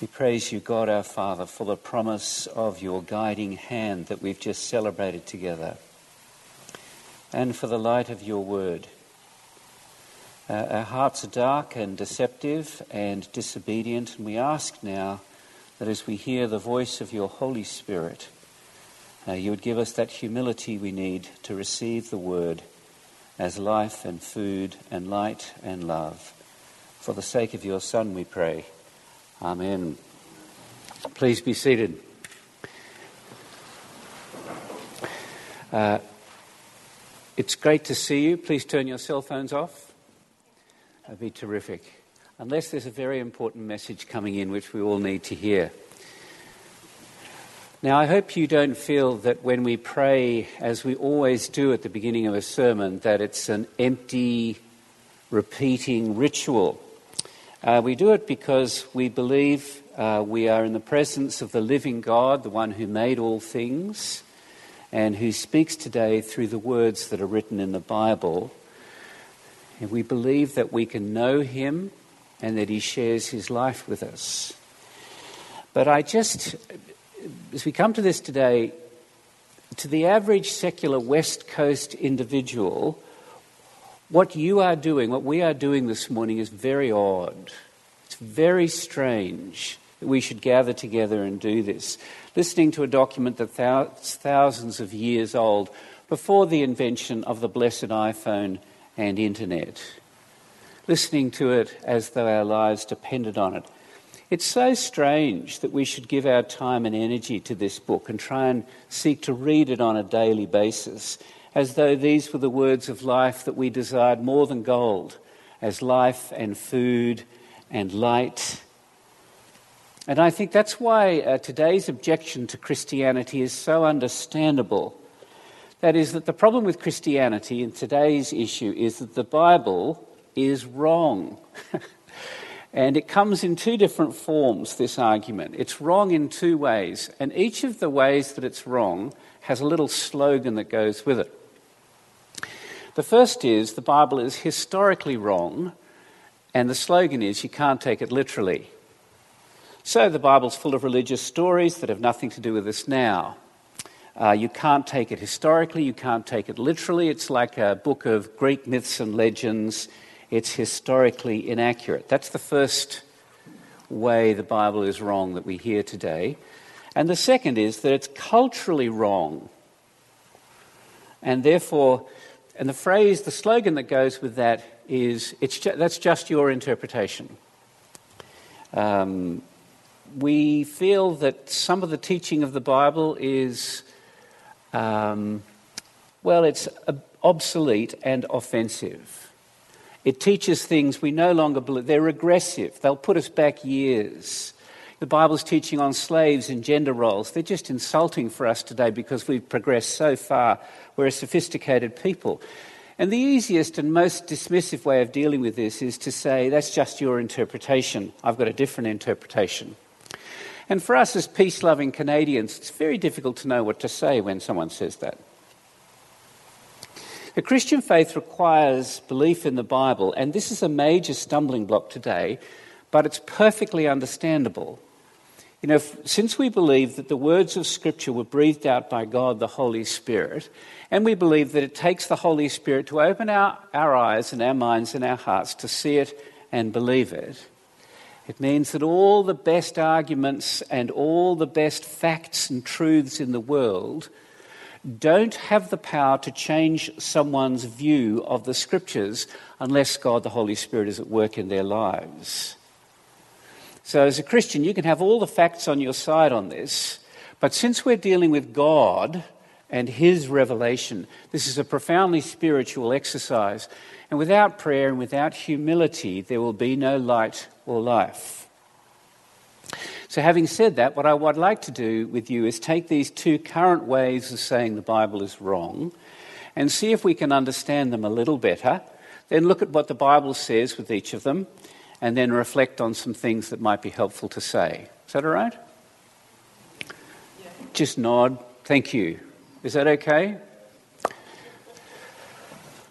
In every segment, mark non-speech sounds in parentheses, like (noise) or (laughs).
We praise you, God our Father, for the promise of your guiding hand that we've just celebrated together, and for the light of your word. Uh, our hearts are dark and deceptive and disobedient, and we ask now that as we hear the voice of your Holy Spirit, uh, you would give us that humility we need to receive the word as life and food and light and love. For the sake of your Son, we pray. Amen. Please be seated. Uh, it's great to see you. Please turn your cell phones off. That'd be terrific. Unless there's a very important message coming in which we all need to hear. Now, I hope you don't feel that when we pray, as we always do at the beginning of a sermon, that it's an empty, repeating ritual. Uh, we do it because we believe uh, we are in the presence of the living God, the one who made all things, and who speaks today through the words that are written in the Bible. And we believe that we can know him and that he shares his life with us. But I just, as we come to this today, to the average secular West Coast individual, what you are doing, what we are doing this morning, is very odd. It's very strange that we should gather together and do this. Listening to a document that's thousands of years old, before the invention of the blessed iPhone and internet. Listening to it as though our lives depended on it. It's so strange that we should give our time and energy to this book and try and seek to read it on a daily basis as though these were the words of life that we desired more than gold, as life and food and light. And I think that's why uh, today's objection to Christianity is so understandable. That is, that the problem with Christianity in today's issue is that the Bible is wrong. (laughs) and it comes in two different forms, this argument. It's wrong in two ways, and each of the ways that it's wrong has a little slogan that goes with it. The first is the Bible is historically wrong, and the slogan is you can't take it literally. So the Bible's full of religious stories that have nothing to do with us now. Uh, you can't take it historically, you can't take it literally. It's like a book of Greek myths and legends. It's historically inaccurate. That's the first way the Bible is wrong that we hear today. And the second is that it's culturally wrong. And therefore, and the phrase, the slogan that goes with that is, it's ju- that's just your interpretation. Um, we feel that some of the teaching of the Bible is, um, well, it's obsolete and offensive. It teaches things we no longer believe. They're regressive. They'll put us back years. The Bible's teaching on slaves and gender roles. They're just insulting for us today because we've progressed so far we're a sophisticated people. And the easiest and most dismissive way of dealing with this is to say, that's just your interpretation. I've got a different interpretation. And for us as peace loving Canadians, it's very difficult to know what to say when someone says that. The Christian faith requires belief in the Bible, and this is a major stumbling block today, but it's perfectly understandable. You know, since we believe that the words of Scripture were breathed out by God the Holy Spirit, and we believe that it takes the Holy Spirit to open our, our eyes and our minds and our hearts to see it and believe it, it means that all the best arguments and all the best facts and truths in the world don't have the power to change someone's view of the Scriptures unless God the Holy Spirit is at work in their lives. So, as a Christian, you can have all the facts on your side on this, but since we're dealing with God and His revelation, this is a profoundly spiritual exercise. And without prayer and without humility, there will be no light or life. So, having said that, what I would like to do with you is take these two current ways of saying the Bible is wrong and see if we can understand them a little better. Then look at what the Bible says with each of them and then reflect on some things that might be helpful to say. Is that all right? Yeah. Just nod. Thank you. Is that okay?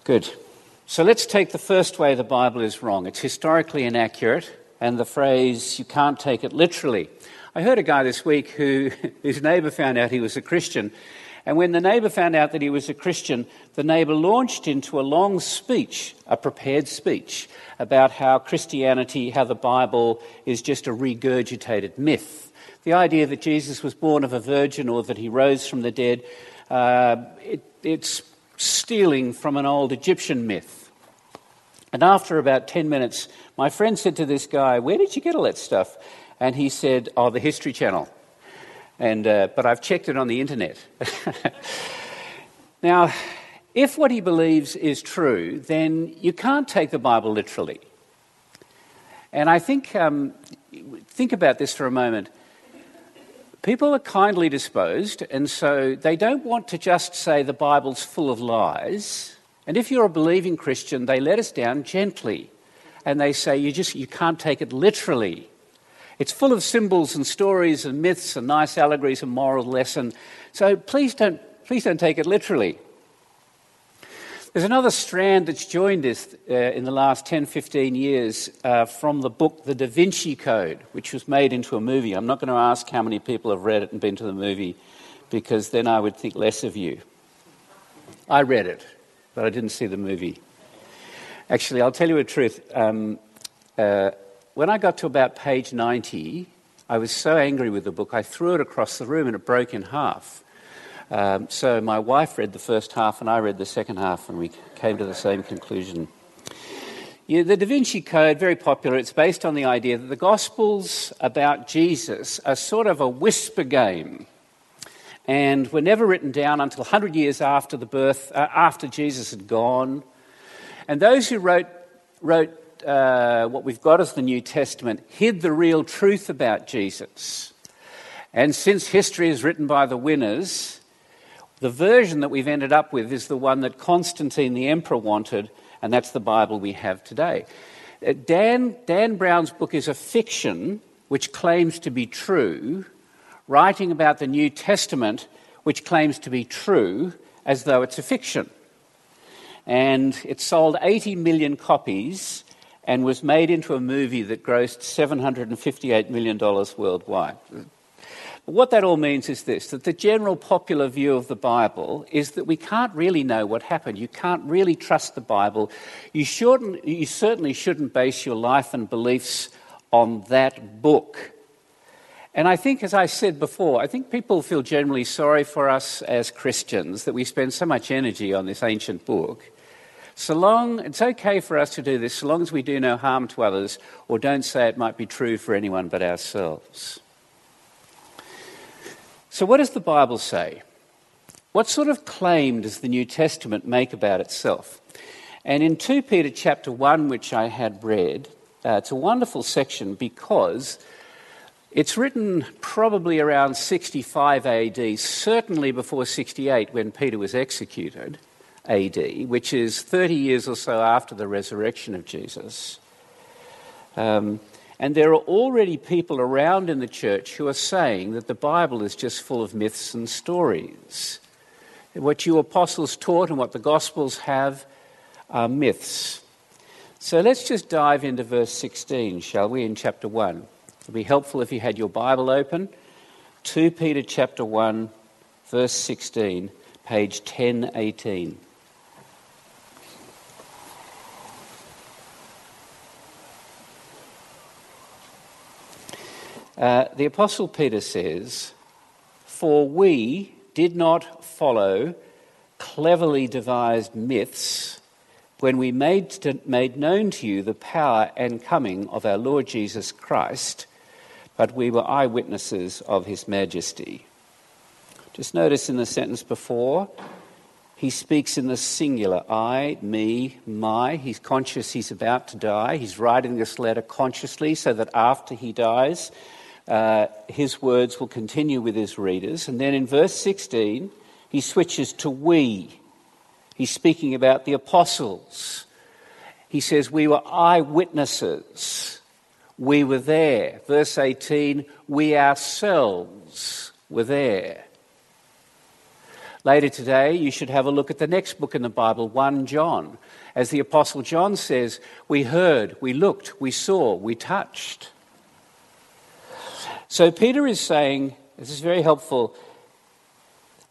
Good. So let's take the first way the Bible is wrong. It's historically inaccurate. and the phrase, you can't take it literally. I heard a guy this week who (laughs) his neighbour found out he was a Christian. And when the neighbour found out that he was a Christian, the neighbour launched into a long speech, a prepared speech, about how Christianity, how the Bible is just a regurgitated myth. The idea that Jesus was born of a virgin or that he rose from the dead, uh, it, it's stealing from an old Egyptian myth. And after about 10 minutes, my friend said to this guy, Where did you get all that stuff? And he said, Oh, the History Channel. And, uh, but I've checked it on the internet. (laughs) now, if what he believes is true, then you can't take the Bible literally. And I think, um, think about this for a moment. People are kindly disposed, and so they don't want to just say the Bible's full of lies. And if you're a believing Christian, they let us down gently. And they say you just you can't take it literally. It's full of symbols and stories and myths and nice allegories and moral lesson. So please don't, please don't take it literally. There's another strand that's joined us uh, in the last 10, 15 years uh, from the book The Da Vinci Code, which was made into a movie. I'm not going to ask how many people have read it and been to the movie, because then I would think less of you. I read it, but I didn't see the movie. Actually, I'll tell you the truth. Um, uh, when I got to about page 90, I was so angry with the book, I threw it across the room and it broke in half. Um, so my wife read the first half and I read the second half, and we came to the same conclusion. Yeah, the Da Vinci Code, very popular. It's based on the idea that the Gospels about Jesus are sort of a whisper game and were never written down until 100 years after the birth, uh, after Jesus had gone. And those who wrote, wrote uh, what we've got as the New Testament hid the real truth about Jesus. And since history is written by the winners, the version that we've ended up with is the one that Constantine the emperor wanted, and that's the Bible we have today. Uh, Dan, Dan Brown's book is a fiction which claims to be true, writing about the New Testament which claims to be true as though it's a fiction. And it sold 80 million copies and was made into a movie that grossed $758 million worldwide. What that all means is this that the general popular view of the Bible is that we can't really know what happened. You can't really trust the Bible. You, shouldn't, you certainly shouldn't base your life and beliefs on that book. And I think, as I said before, I think people feel generally sorry for us as Christians that we spend so much energy on this ancient book. So long, it's okay for us to do this so long as we do no harm to others or don't say it might be true for anyone but ourselves. So, what does the Bible say? What sort of claim does the New Testament make about itself? And in 2 Peter chapter 1, which I had read, uh, it's a wonderful section because it's written probably around 65 AD, certainly before 68 when Peter was executed. AD, which is 30 years or so after the resurrection of Jesus. Um, and there are already people around in the church who are saying that the Bible is just full of myths and stories. What you apostles taught and what the Gospels have are myths. So let's just dive into verse 16, shall we, in chapter 1. It would be helpful if you had your Bible open. 2 Peter chapter 1, verse 16, page 1018. Uh, the Apostle Peter says, For we did not follow cleverly devised myths when we made, to, made known to you the power and coming of our Lord Jesus Christ, but we were eyewitnesses of his majesty. Just notice in the sentence before, he speaks in the singular I, me, my. He's conscious he's about to die. He's writing this letter consciously so that after he dies, uh, his words will continue with his readers. And then in verse 16, he switches to we. He's speaking about the apostles. He says, We were eyewitnesses. We were there. Verse 18, we ourselves were there. Later today, you should have a look at the next book in the Bible, 1 John. As the Apostle John says, we heard, we looked, we saw, we touched. So Peter is saying, this is very helpful.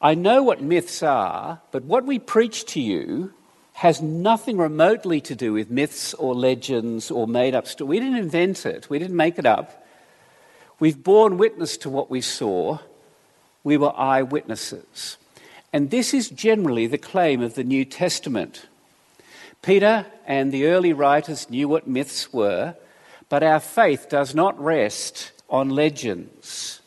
I know what myths are, but what we preach to you has nothing remotely to do with myths or legends or made up stories. We didn't invent it, we didn't make it up. We've borne witness to what we saw. We were eyewitnesses. And this is generally the claim of the New Testament. Peter and the early writers knew what myths were, but our faith does not rest on legends.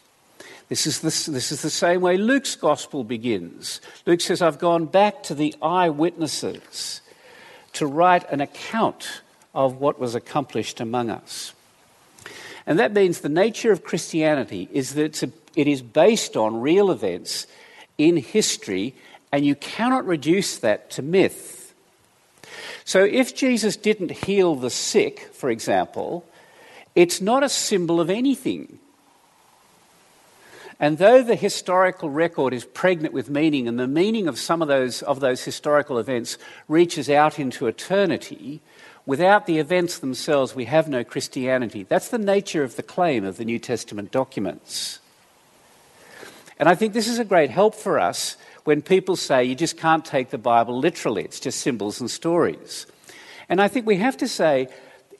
This is, the, this is the same way Luke's gospel begins. Luke says, I've gone back to the eyewitnesses to write an account of what was accomplished among us. And that means the nature of Christianity is that a, it is based on real events in history, and you cannot reduce that to myth. So if Jesus didn't heal the sick, for example, it's not a symbol of anything. And though the historical record is pregnant with meaning, and the meaning of some of those, of those historical events reaches out into eternity, without the events themselves, we have no Christianity. That's the nature of the claim of the New Testament documents. And I think this is a great help for us when people say you just can't take the Bible literally, it's just symbols and stories. And I think we have to say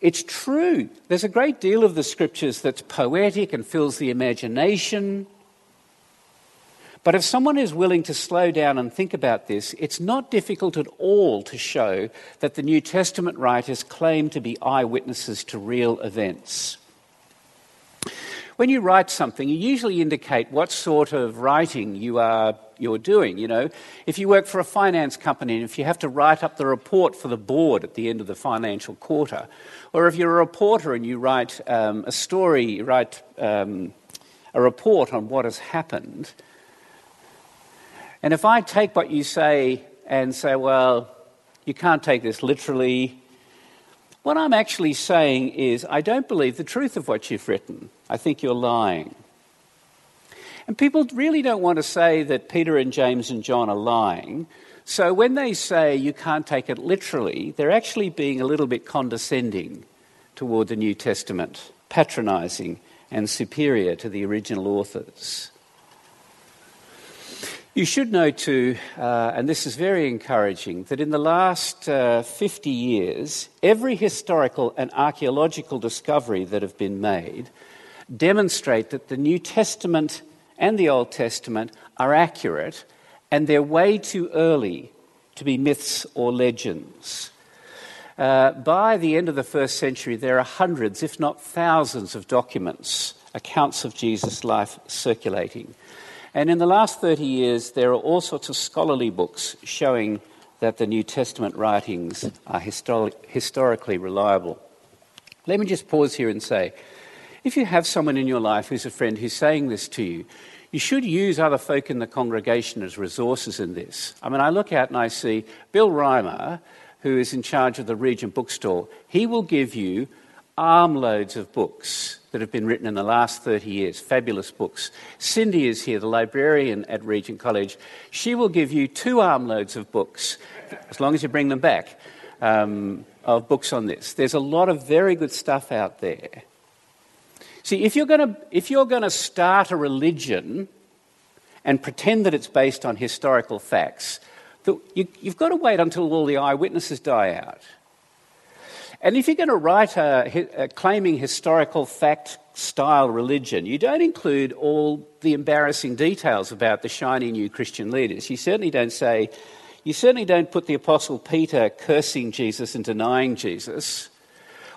it's true. There's a great deal of the scriptures that's poetic and fills the imagination. But if someone is willing to slow down and think about this, it's not difficult at all to show that the New Testament writers claim to be eyewitnesses to real events. When you write something, you usually indicate what sort of writing you are you're doing. You know, if you work for a finance company and if you have to write up the report for the board at the end of the financial quarter, or if you're a reporter and you write um, a story, you write um, a report on what has happened, and if I take what you say and say, well, you can't take this literally, what I'm actually saying is, I don't believe the truth of what you've written. I think you're lying. And people really don't want to say that Peter and James and John are lying. So when they say you can't take it literally, they're actually being a little bit condescending toward the New Testament, patronizing and superior to the original authors. You should know, too, uh, and this is very encouraging, that in the last uh, 50 years, every historical and archaeological discovery that have been made demonstrate that the New Testament and the Old Testament are accurate and they're way too early to be myths or legends. Uh, by the end of the first century, there are hundreds, if not thousands, of documents, accounts of Jesus' life circulating. And in the last 30 years, there are all sorts of scholarly books showing that the New Testament writings are historically reliable. Let me just pause here and say if you have someone in your life who's a friend who's saying this to you, you should use other folk in the congregation as resources in this. I mean, I look out and I see Bill Reimer, who is in charge of the Regent bookstore, he will give you armloads of books that have been written in the last 30 years, fabulous books. Cindy is here, the librarian at Regent College. She will give you two armloads of books, as long as you bring them back, um, of books on this. There's a lot of very good stuff out there. See, if you're going to if you're going to start a religion and pretend that it's based on historical facts, you, you've got to wait until all the eyewitnesses die out. And if you're going to write a, a claiming historical fact style religion, you don't include all the embarrassing details about the shiny new Christian leaders. You certainly don't say, you certainly don't put the Apostle Peter cursing Jesus and denying Jesus,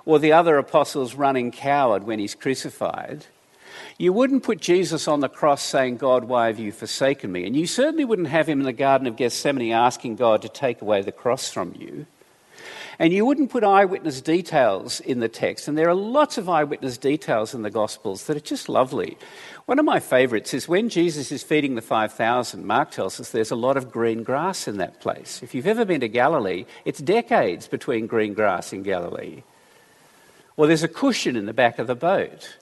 or the other apostles running coward when he's crucified. You wouldn't put Jesus on the cross saying, God, why have you forsaken me? And you certainly wouldn't have him in the Garden of Gethsemane asking God to take away the cross from you. And you wouldn't put eyewitness details in the text, and there are lots of eyewitness details in the Gospels that are just lovely. One of my favourites is when Jesus is feeding the 5,000, Mark tells us there's a lot of green grass in that place. If you've ever been to Galilee, it's decades between green grass in Galilee. Or there's a cushion in the back of the boat.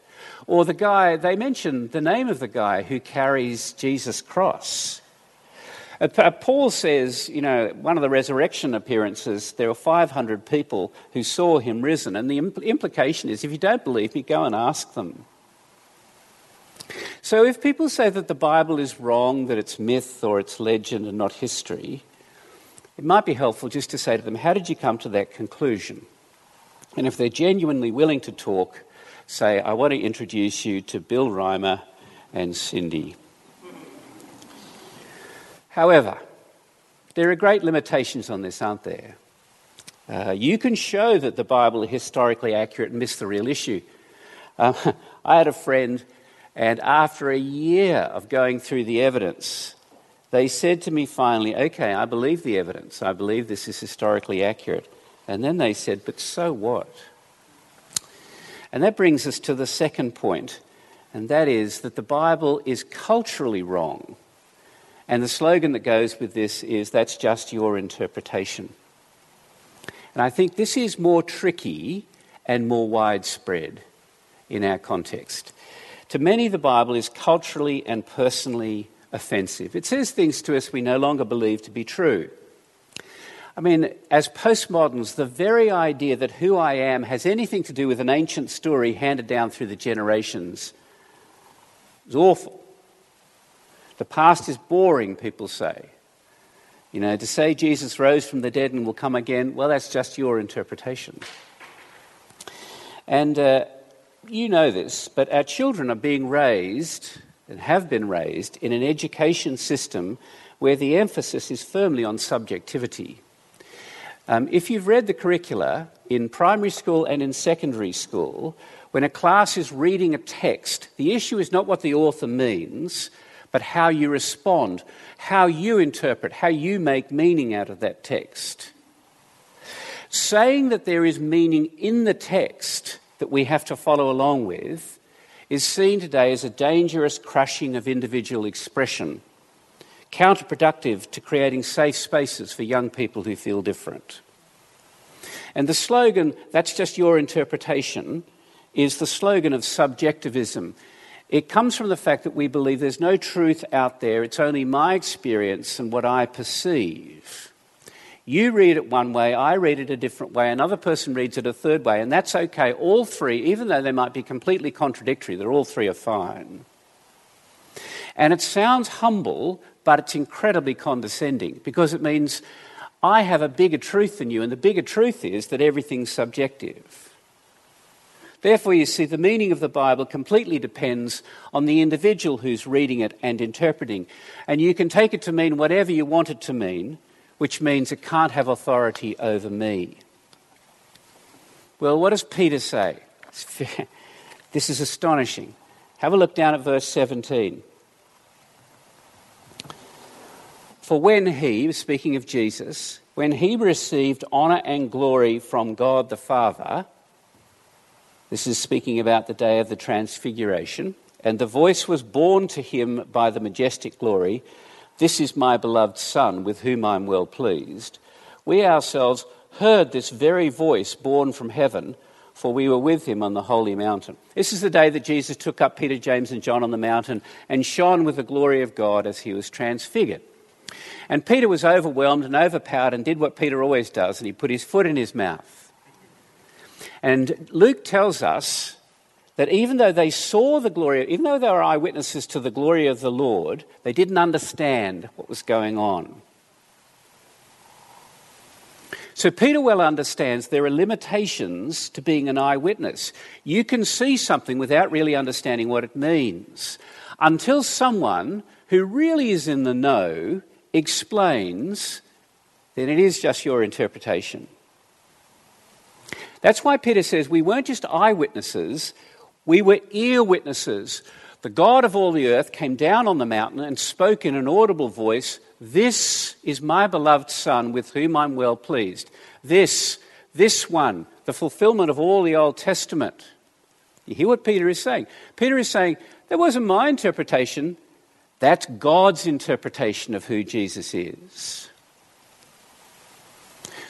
Or the guy, they mention the name of the guy who carries Jesus' cross. Uh, Paul says, you know, one of the resurrection appearances, there were 500 people who saw him risen. And the impl- implication is if you don't believe me, go and ask them. So if people say that the Bible is wrong, that it's myth or it's legend and not history, it might be helpful just to say to them, how did you come to that conclusion? And if they're genuinely willing to talk, say, I want to introduce you to Bill Reimer and Cindy. However, there are great limitations on this, aren't there? Uh, you can show that the Bible is historically accurate and miss the real issue. Uh, (laughs) I had a friend, and after a year of going through the evidence, they said to me finally, Okay, I believe the evidence. I believe this is historically accurate. And then they said, But so what? And that brings us to the second point, and that is that the Bible is culturally wrong. And the slogan that goes with this is that's just your interpretation. And I think this is more tricky and more widespread in our context. To many, the Bible is culturally and personally offensive. It says things to us we no longer believe to be true. I mean, as postmoderns, the very idea that who I am has anything to do with an ancient story handed down through the generations is awful. The past is boring, people say. You know, to say Jesus rose from the dead and will come again, well, that's just your interpretation. And uh, you know this, but our children are being raised and have been raised in an education system where the emphasis is firmly on subjectivity. Um, if you've read the curricula in primary school and in secondary school, when a class is reading a text, the issue is not what the author means, but how you respond, how you interpret, how you make meaning out of that text. Saying that there is meaning in the text that we have to follow along with is seen today as a dangerous crushing of individual expression, counterproductive to creating safe spaces for young people who feel different. And the slogan, that's just your interpretation, is the slogan of subjectivism. It comes from the fact that we believe there's no truth out there, it's only my experience and what I perceive. You read it one way, I read it a different way, another person reads it a third way, and that's okay. All three, even though they might be completely contradictory, they're all three are fine. And it sounds humble, but it's incredibly condescending because it means I have a bigger truth than you, and the bigger truth is that everything's subjective. Therefore, you see, the meaning of the Bible completely depends on the individual who's reading it and interpreting. And you can take it to mean whatever you want it to mean, which means it can't have authority over me. Well, what does Peter say? (laughs) This is astonishing. Have a look down at verse 17. For when he, speaking of Jesus, when he received honour and glory from God the Father, this is speaking about the day of the Transfiguration. And the voice was borne to him by the majestic glory This is my beloved Son, with whom I am well pleased. We ourselves heard this very voice borne from heaven, for we were with him on the holy mountain. This is the day that Jesus took up Peter, James, and John on the mountain and shone with the glory of God as he was transfigured. And Peter was overwhelmed and overpowered and did what Peter always does, and he put his foot in his mouth. And Luke tells us that even though they saw the glory, even though they were eyewitnesses to the glory of the Lord, they didn't understand what was going on. So Peter well understands there are limitations to being an eyewitness. You can see something without really understanding what it means until someone who really is in the know explains, then it is just your interpretation. That's why Peter says we weren't just eyewitnesses, we were ear witnesses. The God of all the earth came down on the mountain and spoke in an audible voice, This is my beloved Son with whom I'm well pleased. This, this one, the fulfillment of all the Old Testament. You hear what Peter is saying? Peter is saying, That wasn't my interpretation, that's God's interpretation of who Jesus is.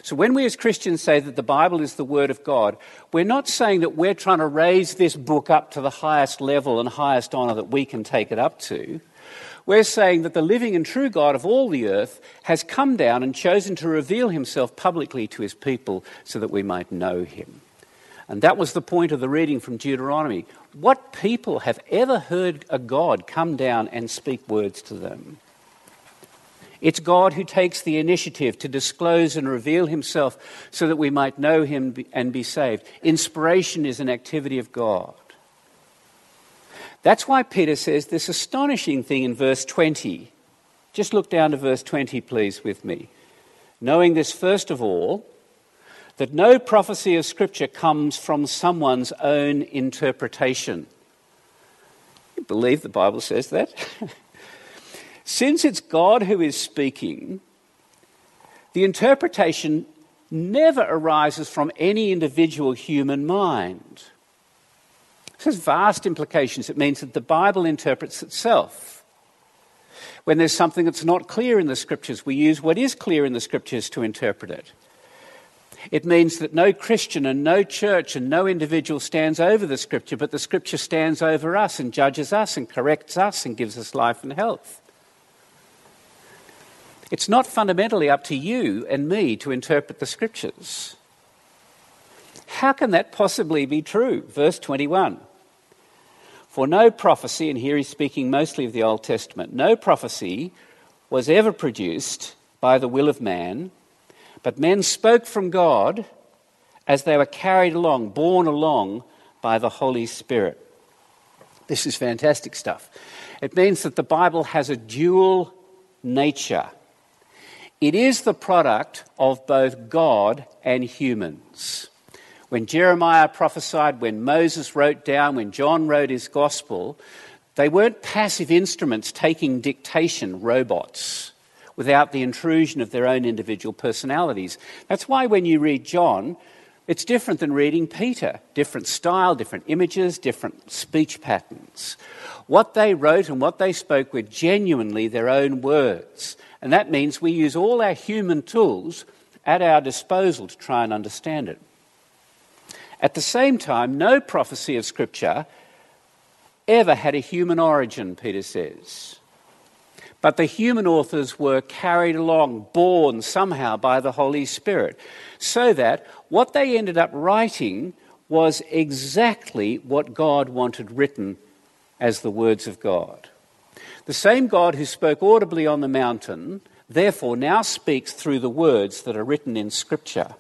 So when we as Christians say that the Bible is the Word of God, we're not saying that we're trying to raise this book up to the highest level and highest honour that we can take it up to. We're saying that the living and true God of all the earth has come down and chosen to reveal himself publicly to his people so that we might know him. And that was the point of the reading from Deuteronomy. What people have ever heard a God come down and speak words to them? It's God who takes the initiative to disclose and reveal himself so that we might know him and be saved. Inspiration is an activity of God. That's why Peter says this astonishing thing in verse 20. Just look down to verse 20, please, with me. Knowing this, first of all, that no prophecy of Scripture comes from someone's own interpretation. You believe the Bible says that? (laughs) Since it's God who is speaking, the interpretation never arises from any individual human mind. This has vast implications. It means that the Bible interprets itself. When there's something that's not clear in the scriptures, we use what is clear in the scriptures to interpret it. It means that no Christian and no church and no individual stands over the scripture, but the scripture stands over us and judges us and corrects us and gives us life and health. It's not fundamentally up to you and me to interpret the scriptures. How can that possibly be true? Verse 21. For no prophecy, and here he's speaking mostly of the Old Testament, no prophecy was ever produced by the will of man, but men spoke from God as they were carried along, borne along by the Holy Spirit. This is fantastic stuff. It means that the Bible has a dual nature. It is the product of both God and humans. When Jeremiah prophesied, when Moses wrote down, when John wrote his gospel, they weren't passive instruments taking dictation robots without the intrusion of their own individual personalities. That's why when you read John, it's different than reading Peter. Different style, different images, different speech patterns. What they wrote and what they spoke were genuinely their own words. And that means we use all our human tools at our disposal to try and understand it. At the same time, no prophecy of Scripture ever had a human origin, Peter says. But the human authors were carried along, borne somehow by the Holy Spirit, so that what they ended up writing was exactly what God wanted written as the words of God. The same God who spoke audibly on the mountain, therefore, now speaks through the words that are written in Scripture.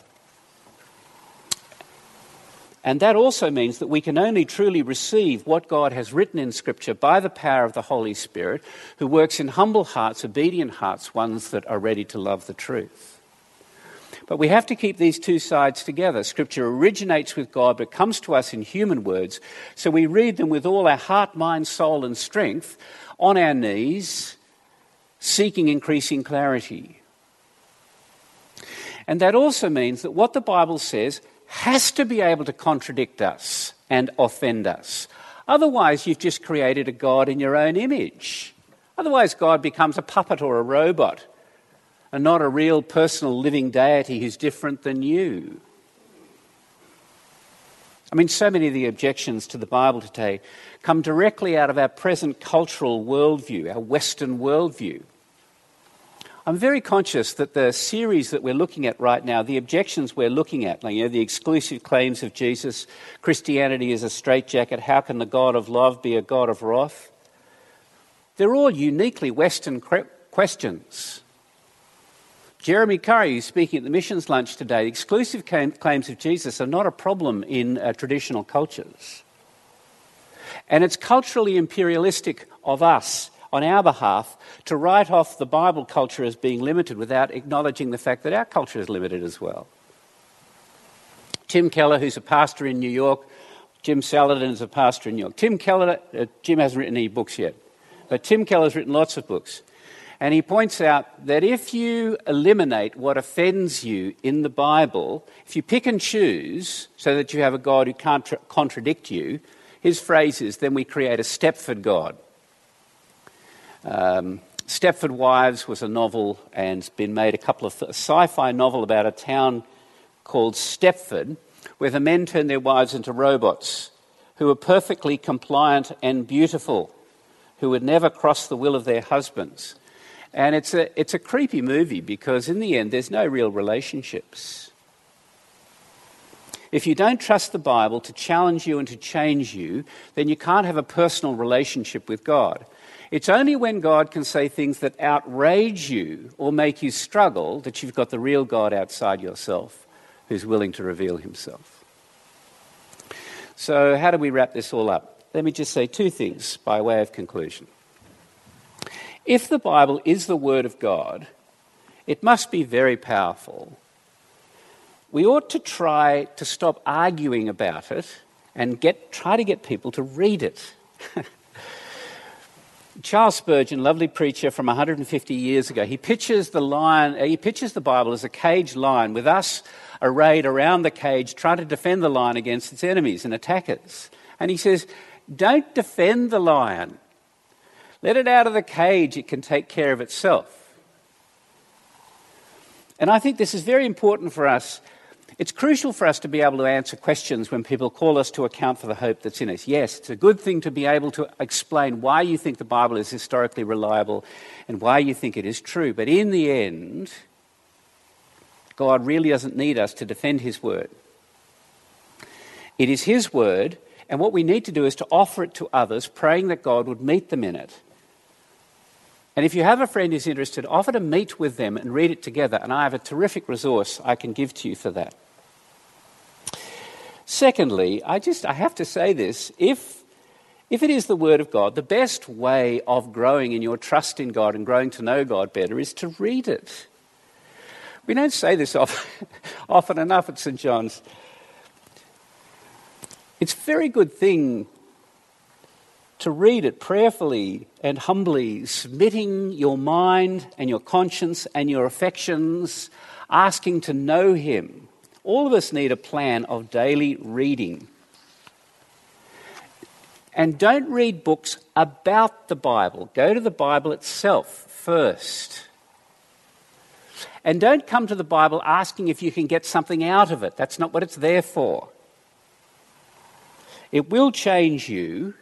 And that also means that we can only truly receive what God has written in Scripture by the power of the Holy Spirit, who works in humble hearts, obedient hearts, ones that are ready to love the truth. But we have to keep these two sides together. Scripture originates with God, but comes to us in human words. So we read them with all our heart, mind, soul, and strength, on our knees, seeking increasing clarity. And that also means that what the Bible says has to be able to contradict us and offend us. Otherwise, you've just created a God in your own image. Otherwise, God becomes a puppet or a robot and not a real personal living deity who's different than you. I mean, so many of the objections to the Bible today come directly out of our present cultural worldview, our Western worldview. I'm very conscious that the series that we're looking at right now, the objections we're looking at, like, you know, the exclusive claims of Jesus, Christianity is a straitjacket, how can the God of love be a God of wrath? They're all uniquely Western questions. Jeremy Curry, who's speaking at the missions lunch today, exclusive claims of Jesus are not a problem in uh, traditional cultures. And it's culturally imperialistic of us on our behalf to write off the Bible culture as being limited without acknowledging the fact that our culture is limited as well. Tim Keller, who's a pastor in New York, Jim Saladin is a pastor in New York. Tim Keller, uh, Jim hasn't written any books yet, but Tim Keller's written lots of books. And he points out that if you eliminate what offends you in the Bible, if you pick and choose so that you have a God who can't tra- contradict you, his phrase is, then we create a Stepford God. Um, Stepford Wives was a novel and it's been made a couple of a sci-fi novel about a town called Stepford, where the men turn their wives into robots who are perfectly compliant and beautiful, who would never cross the will of their husbands. And it's a, it's a creepy movie because, in the end, there's no real relationships. If you don't trust the Bible to challenge you and to change you, then you can't have a personal relationship with God. It's only when God can say things that outrage you or make you struggle that you've got the real God outside yourself who's willing to reveal himself. So, how do we wrap this all up? Let me just say two things by way of conclusion. If the Bible is the Word of God, it must be very powerful. We ought to try to stop arguing about it and get, try to get people to read it. (laughs) Charles Spurgeon, lovely preacher from 150 years ago, he pictures the lion, uh, he pictures the Bible as a caged lion with us arrayed around the cage trying to defend the lion against its enemies and attackers. And he says, Don't defend the lion. Let it out of the cage, it can take care of itself. And I think this is very important for us it's crucial for us to be able to answer questions when people call us to account for the hope that's in us. Yes, it's a good thing to be able to explain why you think the Bible is historically reliable and why you think it is true. But in the end, God really doesn't need us to defend His word. It is His word, and what we need to do is to offer it to others, praying that God would meet them in it. And if you have a friend who's interested, offer to meet with them and read it together. And I have a terrific resource I can give to you for that. Secondly, I just I have to say this, if if it is the word of God, the best way of growing in your trust in God and growing to know God better is to read it. We don't say this often, (laughs) often enough at St. John's. It's a very good thing to read it prayerfully and humbly, submitting your mind and your conscience and your affections, asking to know Him all of us need a plan of daily reading. And don't read books about the Bible. Go to the Bible itself first. And don't come to the Bible asking if you can get something out of it. That's not what it's there for. It will change you,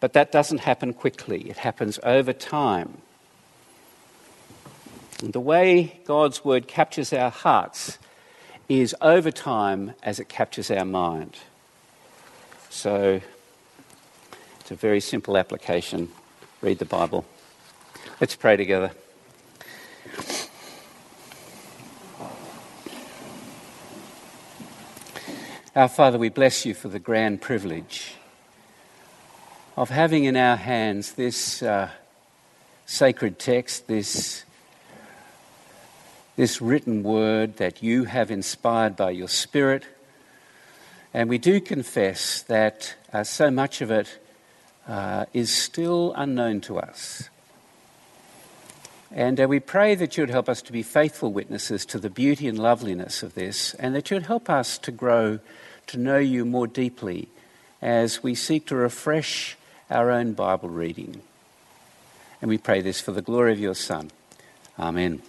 but that doesn't happen quickly, it happens over time. And the way God's Word captures our hearts is over time as it captures our mind. So it's a very simple application. Read the Bible. Let's pray together. Our Father, we bless you for the grand privilege of having in our hands this uh, sacred text, this this written word that you have inspired by your Spirit. And we do confess that uh, so much of it uh, is still unknown to us. And uh, we pray that you would help us to be faithful witnesses to the beauty and loveliness of this, and that you would help us to grow to know you more deeply as we seek to refresh our own Bible reading. And we pray this for the glory of your Son. Amen.